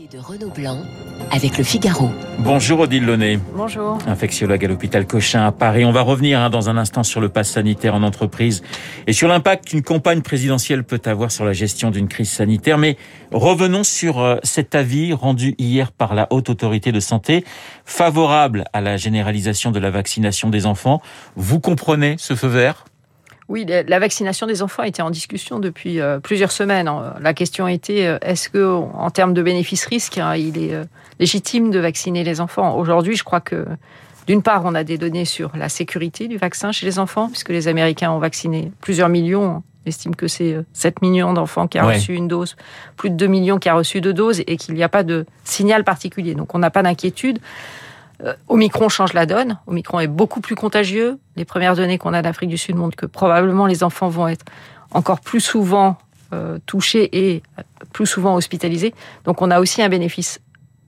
de Renaud Blanc avec le Figaro. Bonjour Odile Launay. Bonjour. Infectiologue à l'hôpital Cochin à Paris. On va revenir hein, dans un instant sur le pass sanitaire en entreprise et sur l'impact qu'une campagne présidentielle peut avoir sur la gestion d'une crise sanitaire. Mais revenons sur euh, cet avis rendu hier par la Haute Autorité de Santé favorable à la généralisation de la vaccination des enfants. Vous comprenez ce feu vert? Oui, la vaccination des enfants était en discussion depuis euh, plusieurs semaines. La question était euh, est-ce que, en termes de bénéfices-risques, hein, il est euh, légitime de vacciner les enfants? Aujourd'hui, je crois que, d'une part, on a des données sur la sécurité du vaccin chez les enfants, puisque les Américains ont vacciné plusieurs millions. On estime que c'est 7 millions d'enfants qui ont reçu une dose, plus de 2 millions qui ont reçu deux doses, et qu'il n'y a pas de signal particulier. Donc, on n'a pas d'inquiétude. Euh, Omicron change la donne. Omicron est beaucoup plus contagieux. Les premières données qu'on a d'Afrique du Sud montrent que probablement les enfants vont être encore plus souvent euh, touchés et euh, plus souvent hospitalisés. Donc on a aussi un bénéfice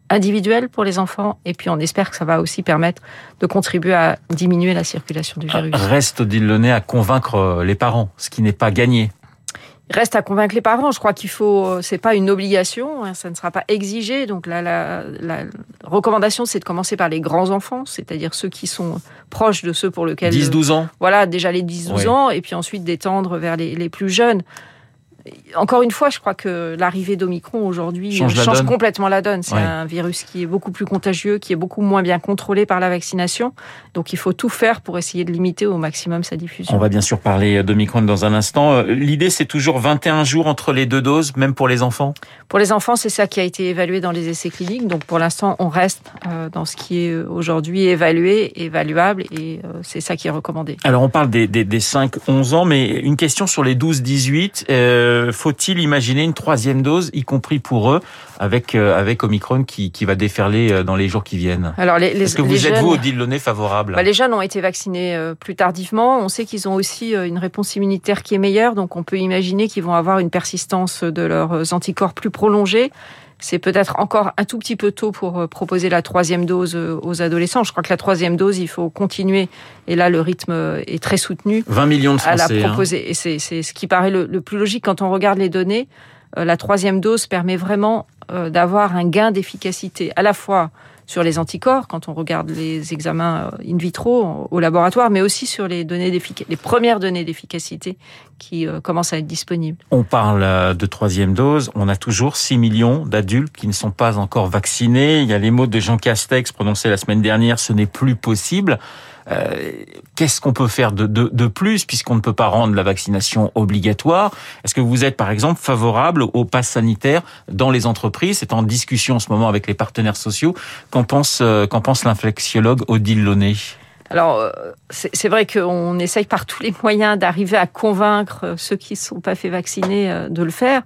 individuel pour les enfants et puis on espère que ça va aussi permettre de contribuer à diminuer la circulation du virus. Reste Odile Lenné à convaincre les parents, ce qui n'est pas gagné reste à convaincre les parents. Je crois qu'il faut, c'est pas une obligation, hein, ça ne sera pas exigé. Donc là, la, la recommandation, c'est de commencer par les grands enfants, c'est-à-dire ceux qui sont proches de ceux pour lesquels 10-12 ans. Voilà, déjà les 10-12 ans, et puis ensuite d'étendre vers les, les plus jeunes encore une fois, je crois que l'arrivée d'Omicron aujourd'hui change, complètement la donne. C'est un virus qui est beaucoup plus contagieux, qui est beaucoup moins bien contrôlé par la vaccination. Donc il faut tout faire pour essayer de limiter au maximum sa diffusion. On va bien sûr parler d'Omicron dans un instant. Euh, l'idée, c'est toujours 21 jours entre les deux doses, même pour les enfants? Pour les enfants, c'est ça qui a été évalué dans les essais cliniques. Donc pour l'instant, on reste euh, dans ce qui est aujourd'hui évalué, évaluable, et euh, c'est ça qui est recommandé. Alors on parle des, des, des 5-11 ans, mais une question sur les 12-18. Euh, faut-il imaginer une troisième dose, y compris pour eux, avec euh, avec Omicron qui, qui va déferler euh, dans les jours qui viennent? Alors, les, Est-ce que vous êtes vous, Odile Launay, favorable? Bah, Les jeunes ont été vaccinés plus tardivement. On sait qu'ils ont aussi une réponse immunitaire qui est meilleure, donc on peut imaginer qu'ils vont avoir une persistance de leurs anticorps plus prolongée. C'est peut-être encore un tout petit peu tôt pour euh, proposer la troisième dose euh, aux adolescents. Je crois que la troisième dose, il faut continuer. Et là, le rythme euh, est très soutenu. 20 millions de Français. À la hein. proposer. Et c'est ce qui paraît le, le, plus logique quand on regarde les données. La troisième dose permet vraiment d'avoir un gain d'efficacité à la fois sur les anticorps quand on regarde les examens euh, in vitro au laboratoire, mais aussi sur les données les premières données d'efficacité qui euh, commencent à être disponibles. On parle euh, de troisième dose. On a toujours 6 millions d'adultes qui ne sont pas encore vaccinés. Il y a les mots de Jean Castex prononcés la semaine dernière. Ce n'est plus possible. Qu'est-ce qu'on peut faire de, de, de plus puisqu'on ne peut pas rendre la vaccination obligatoire? Est-ce que vous êtes par exemple favorable au pass sanitaire dans les entreprises? C'est en discussion en ce moment avec les partenaires sociaux. Qu'en pense, euh, qu'en pense l'infectiologue Odile Launay? Alors, euh, c'est vrai qu'on essaye par tous les moyens d'arriver à convaincre ceux qui ne sont pas fait vacciner de le faire.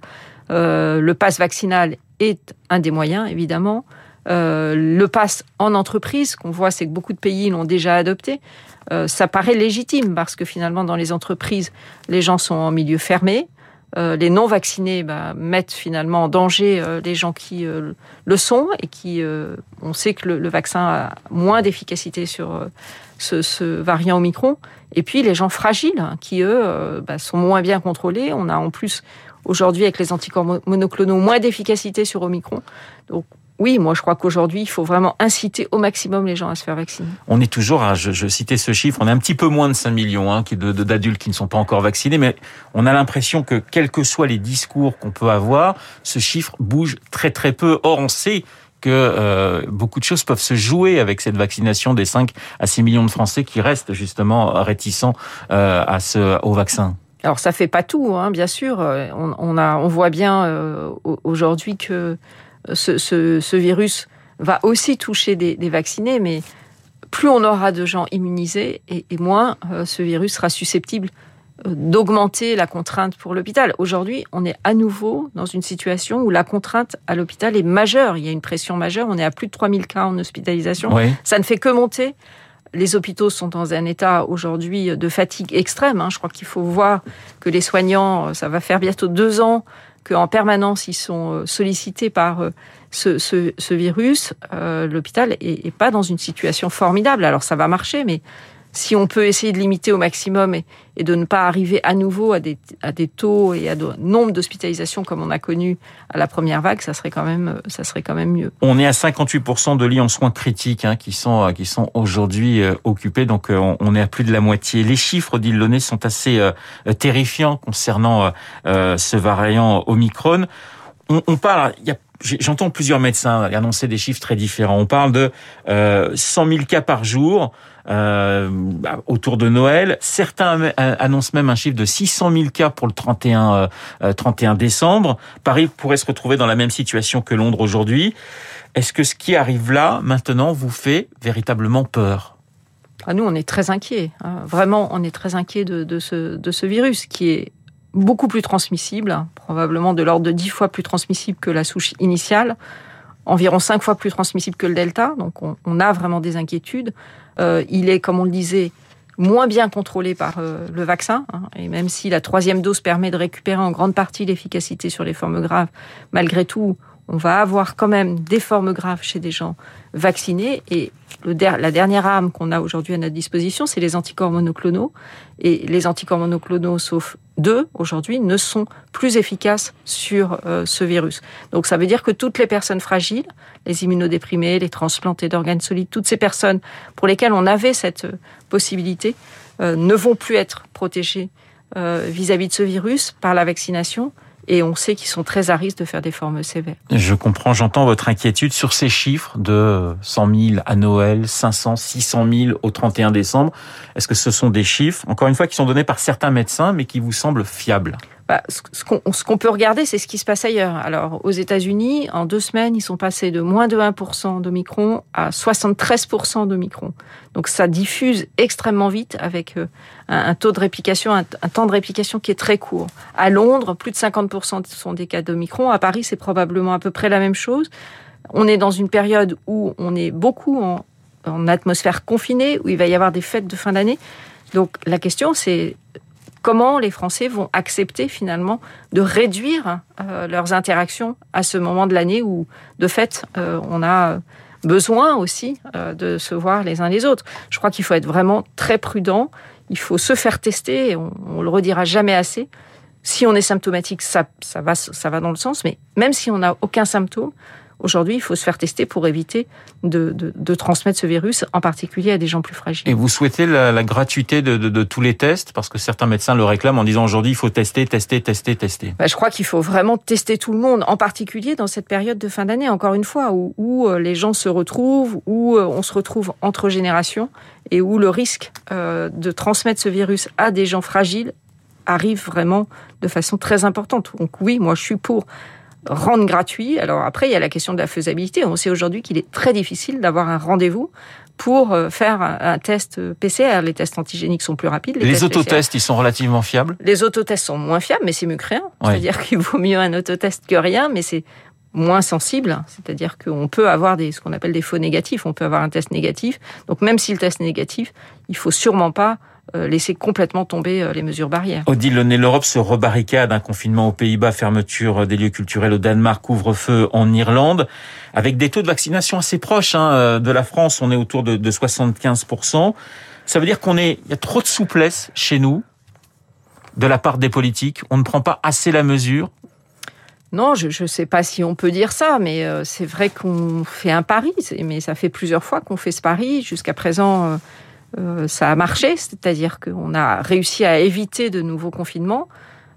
le pass vaccinal est un des moyens, évidemment. Euh, le pass en entreprise, qu'on voit, c'est que beaucoup de pays l'ont déjà adopté. Euh, ça paraît légitime parce que finalement, dans les entreprises, les gens sont en milieu fermé. Euh, les non vaccinés bah, mettent finalement en danger les gens qui le sont et qui, on sait que le, vaccin a moins d'efficacité sur ce, variant Omicron. Et puis les gens fragiles hein, qui eux bah, sont moins bien contrôlés. On a en plus aujourd'hui avec les anticorps monoclonaux moins d'efficacité sur Omicron. Donc oui, moi je crois qu'aujourd'hui, il faut vraiment inciter au maximum les gens à se faire vacciner. On est toujours, à, je, citais ce chiffre, on est un petit peu moins de 5 millions hein, d'adultes qui ne sont pas encore vaccinés, mais on a l'impression que quels que soient les discours qu'on peut avoir, ce chiffre bouge très très peu. Or, on sait que euh, beaucoup de choses peuvent se jouer avec cette vaccination des 5 à 6 millions de Français qui restent justement réticents euh, à ce, au vaccin. Alors ça fait pas tout, hein, bien sûr. On, a, on voit bien euh, aujourd'hui que ce, virus va aussi toucher des, vaccinés, mais plus on aura de gens immunisés et, moins euh, ce virus sera susceptible euh, d'augmenter la contrainte pour l'hôpital. Aujourd'hui, on est à nouveau dans une situation où la contrainte à l'hôpital est majeure. Il y a une pression majeure. On est à plus de 3000 cas en hospitalisation. Ça ne fait que monter. Les hôpitaux sont dans un état aujourd'hui de fatigue extrême. Hein. Je crois qu'il faut voir que les soignants, ça va faire bientôt deux ans qu'en permanence ils sont euh, sollicités par euh, ce, ce, ce virus, euh, l'hôpital est, pas dans une situation formidable. Alors ça va marcher, mais si on peut essayer de limiter au maximum et, de ne pas arriver à nouveau à des, à des taux et à de nombre d'hospitalisations comme on a connu à la première vague, ça serait quand même, ça serait quand même mieux. On est à 58% de lits en soins critiques hein, qui sont, qui sont aujourd'hui euh, occupés, donc euh, on est à plus de la moitié. Les chiffres d'Illonné sont assez euh, terrifiants concernant ce variant Omicron. On, on parle, il y a j'entends plusieurs médecins annoncer des chiffres très différents. On parle de euh, 100 000 cas par jour euh, autour de Noël. Certains annoncent même un chiffre de 600 000 cas pour le 31, 31 euh, décembre. Paris pourrait se retrouver dans la même situation que Londres aujourd'hui. Est-ce que ce qui arrive là, maintenant, vous fait véritablement peur? Ah, Nous, on est très inquiets. Hein. Vraiment, on est très inquiets de ce virus qui est beaucoup plus transmissible, probablement de l'ordre de 10 fois plus transmissible que la souche initiale, environ 5 fois plus transmissible que le delta, donc on, a vraiment des inquiétudes. Euh, il est, comme on le disait, moins bien contrôlé par euh, le vaccin, hein, et même si la troisième dose permet de récupérer en grande partie l'efficacité sur les formes graves, malgré tout, on va avoir quand même des formes graves chez des gens vaccinés. Et la dernière arme qu'on a aujourd'hui à notre disposition, c'est les anticorps monoclonaux. Et les anticorps monoclonaux, sauf deux aujourd'hui, ne sont plus efficaces sur euh, ce virus. Donc ça veut dire que toutes les personnes fragiles, les immunodéprimés, les transplantés d'organes solides, toutes ces personnes pour lesquelles on avait cette euh, possibilité, euh, ne vont plus être protégées vis à -vis de ce virus par la vaccination et on sait qu'ils sont très à risque de faire des formes sévères. Je comprends, j'entends votre inquiétude sur ces chiffres de 100 000 à Noël, 500, 600 000 au 31 décembre. Est-ce que ce sont des chiffres, encore une fois, qui sont donnés par certains médecins, mais qui vous semblent fiables? Bah, ce qu'on peut regarder, c'est ce qui se passe ailleurs. Alors, aux États-Unis, en deux semaines, ils sont passés de moins de 1% d'Omicron à 73% d'Omicron. Donc, ça diffuse extrêmement vite avec euh, un, taux de réplication, un, temps de réplication qui est très court. À Londres, plus de 50% sont des cas d'Omicron. À Paris, c'est probablement à peu près la même chose. On est dans une période où on est beaucoup en atmosphère confinée, où il va y avoir des fêtes de fin d'année. Donc, la question, c'est comment les Français vont accepter finalement de réduire euh, leurs interactions à ce moment de l'année où, de fait, euh, on a besoin aussi euh, de se voir les uns les autres. Je crois qu'il faut être vraiment très prudent. Il faut se faire tester. On, on le redira jamais assez. Si on est symptomatique, ça, ça, va, ça va dans le sens. Mais même si on n'a aucun symptôme, Aujourd'hui, il faut se faire tester pour éviter de, de, transmettre ce virus, en particulier à des gens plus fragiles. Et vous souhaitez la, gratuité de, de, tous les tests? Parce que certains médecins le réclament en disant aujourd'hui, il faut tester, tester, tester, tester. Bah, je crois qu'il faut vraiment tester tout le monde, en particulier dans cette période de fin d'année, encore une fois, où, où, euh, les gens se retrouvent, où euh, on se retrouve entre générations et où le risque euh, de transmettre ce virus à des gens fragiles arrive vraiment de façon très importante. Donc oui, moi je suis pour rendre gratuit. Alors après, il y a la question de la faisabilité. On sait aujourd'hui qu'il est très difficile d'avoir un rendez-vous pour euh, faire un test PCR. Les tests antigéniques sont plus rapides. Les, autotests, ils sont relativement fiables? Les autotests sont moins fiables, mais c'est mieux que rien. C'est-à-dire qu'il vaut mieux un autotest que rien, mais c'est moins sensible. C'est-à-dire qu'on peut avoir des, ce qu'on appelle des faux négatifs. On peut avoir un test négatif. Donc même si le test est négatif, il faut sûrement pas euh, laisser complètement tomber euh, les mesures barrières. Odile Lenné, l'Europe se rebarricade, un confinement aux Pays-Bas, fermeture des lieux culturels au Danemark, couvre-feu en Irlande, avec des taux de vaccination assez proches hein, euh, de la France, on est autour de, de 75%. Ça veut dire qu'on est, il y a trop de souplesse chez nous, de la part des politiques, on ne prend pas assez la mesure, non, je ne sais pas si on peut dire ça, mais c'est vrai qu'on fait un pari. Mais ça fait plusieurs fois qu'on fait ce pari. Jusqu'à présent, euh, ça a marché, c'est-à-dire qu'on a réussi à éviter de nouveaux confinements.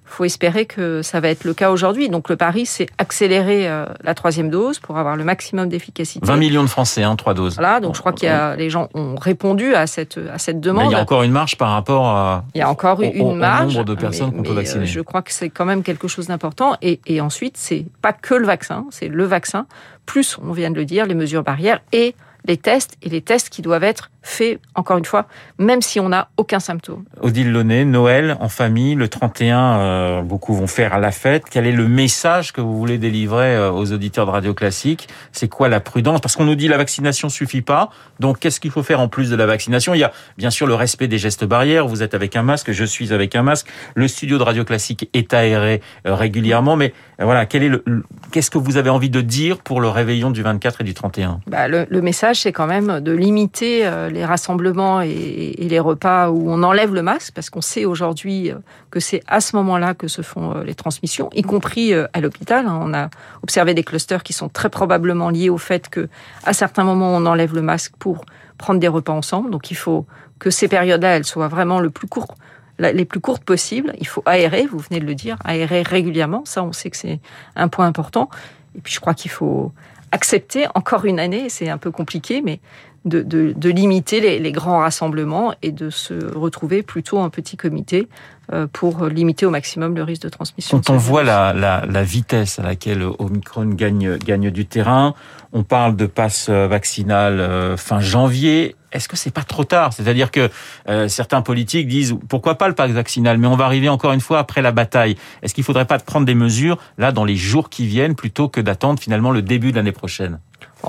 Il faut espérer que ça va être le cas aujourd'hui. Donc le pari, c'est accélérer euh, la troisième dose pour avoir le maximum d'efficacité. 20 millions de Français, hein, trois doses. Voilà, donc je crois qu'il y a les gens ont répondu à cette à cette demande. il y a encore une marge par rapport à. Il y a encore une marge. Au nombre de personnes qu'on peut euh, vacciner. Je crois que c'est quand même quelque chose d'important. Et, et ensuite, c'est pas que le vaccin, c'est le vaccin plus, on vient de le dire, les mesures barrières et les tests et les tests qui doivent être faits, encore une fois, même si on n'a aucun symptôme. Odile Launay, Noël en famille, le 31, euh, beaucoup vont faire à la fête. Quel est le message que vous voulez délivrer euh, aux auditeurs de Radio Classique? C'est quoi la prudence? Parce qu'on nous dit la vaccination suffit pas. Donc qu'est-ce qu'il faut faire en plus de la vaccination? Il y a bien sûr le respect des gestes barrières. Vous êtes avec un masque, je suis avec un masque. Le studio de Radio Classique est aéré euh, régulièrement. Mais voilà, quel est le, qu'est-ce que vous avez envie de dire pour le réveillon du 24 et du 31 bah, le, le message c'est quand même de limiter euh, les rassemblements et, les repas où on enlève le masque, parce qu'on sait aujourd'hui que c'est à ce moment-là que se font les transmissions, y compris à l'hôpital. Hein. On a observé des clusters qui sont très probablement liés au fait que à certains moments on enlève le masque pour prendre des repas ensemble. Donc il faut que ces périodes-là, elles soient vraiment les plus courtes possibles. Il faut aérer, vous venez de le dire, aérer régulièrement. Ça, on sait que c'est un point important. Et puis je crois qu'il faut accepter encore une année, c'est un peu compliqué, mais de, de, limiter les, les, grands rassemblements et de se retrouver plutôt en petit comité euh, pour limiter au maximum le risque de transmission. Quand on voit la, la, la, vitesse à laquelle Omicron gagne, gagne du terrain, on parle de passe vaccinal euh, fin janvier. Est-ce que c'est pas trop tard? C'est-à-dire que euh, certains politiques disent pourquoi pas le passe vaccinal, mais on va arriver encore une fois après la bataille. Est-ce qu'il faudrait pas prendre des mesures là dans les jours qui viennent plutôt que d'attendre finalement le début de l'année prochaine?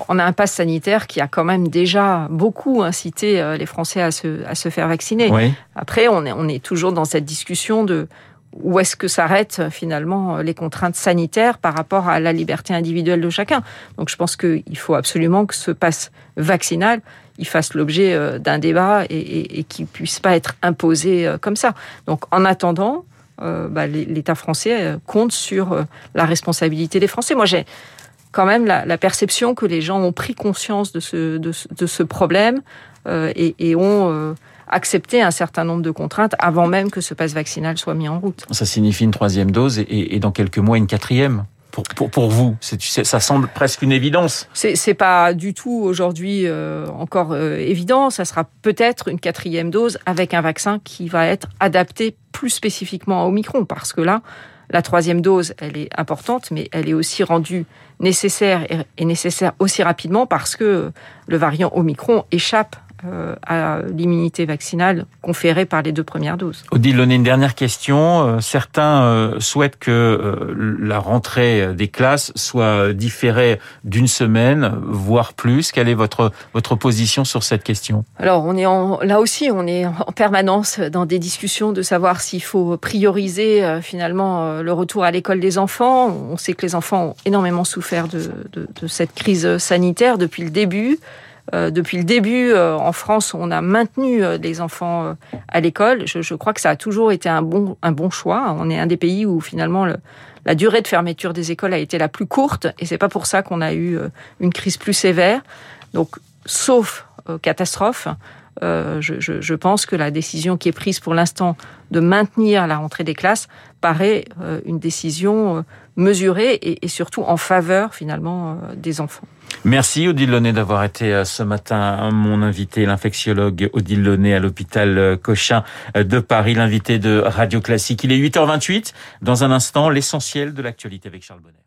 On a un pass sanitaire qui a quand même déjà beaucoup incité euh, les Français à se, à se faire vacciner. Après, on est, on est toujours dans cette discussion de où est-ce que s'arrêtent finalement les contraintes sanitaires par rapport à la liberté individuelle de chacun. Donc je pense qu'il faut absolument que ce pass vaccinal il fasse l'objet euh, d'un débat et, et, et qu'il puisse pas être imposé euh, comme ça. Donc en attendant, bah, l'État français compte sur la responsabilité des Français. Moi, j'ai quand même la, perception que les gens ont pris conscience de ce, de, ce problème euh, et, ont euh, accepté un certain nombre de contraintes avant même que ce passe vaccinal soit mis en route. Ça signifie une troisième dose et, dans quelques mois une quatrième pour, pour, pour vous Ça semble presque une évidence. C'est pas du tout aujourd'hui euh, encore évident. Ça sera peut-être une quatrième dose avec un vaccin qui va être adapté plus spécifiquement à Omicron parce que là, la troisième dose, elle est importante, mais elle est aussi rendue nécessaire et nécessaire aussi rapidement parce que le variant Omicron échappe à l'immunité vaccinale conférée par les deux premières doses. Odile Loné, une dernière question. Euh, certains euh, souhaitent que la rentrée des classes soit différée d'une semaine, voire plus. Quelle est votre, votre position sur cette question? Alors, on est en, là aussi, on est en permanence dans des discussions de savoir s'il faut prioriser finalement le retour à l'école des enfants. On sait que les enfants ont énormément souffert de, de, de cette crise sanitaire depuis le début. Euh, depuis le début, euh, en France, on a maintenu euh, les enfants à l'école. Je, crois que ça a toujours été un bon, un bon choix. On est un des pays où finalement la durée de fermeture des écoles a été la plus courte, et c'est pas pour ça qu'on a eu une crise plus sévère. Donc, sauf catastrophe, je, je, pense que la décision qui est prise pour l'instant de maintenir la rentrée des classes paraît une décision mesurée et, et surtout en faveur finalement des enfants. Merci Odile Launay d'avoir été euh, ce matin mon invité, l'infectiologue Odile Launay à l'hôpital euh, Cochin euh, de Paris, l'invité de Radio Classique. Il est 8h28. Dans un instant, l'essentiel de l'actualité avec Charles Bonnet.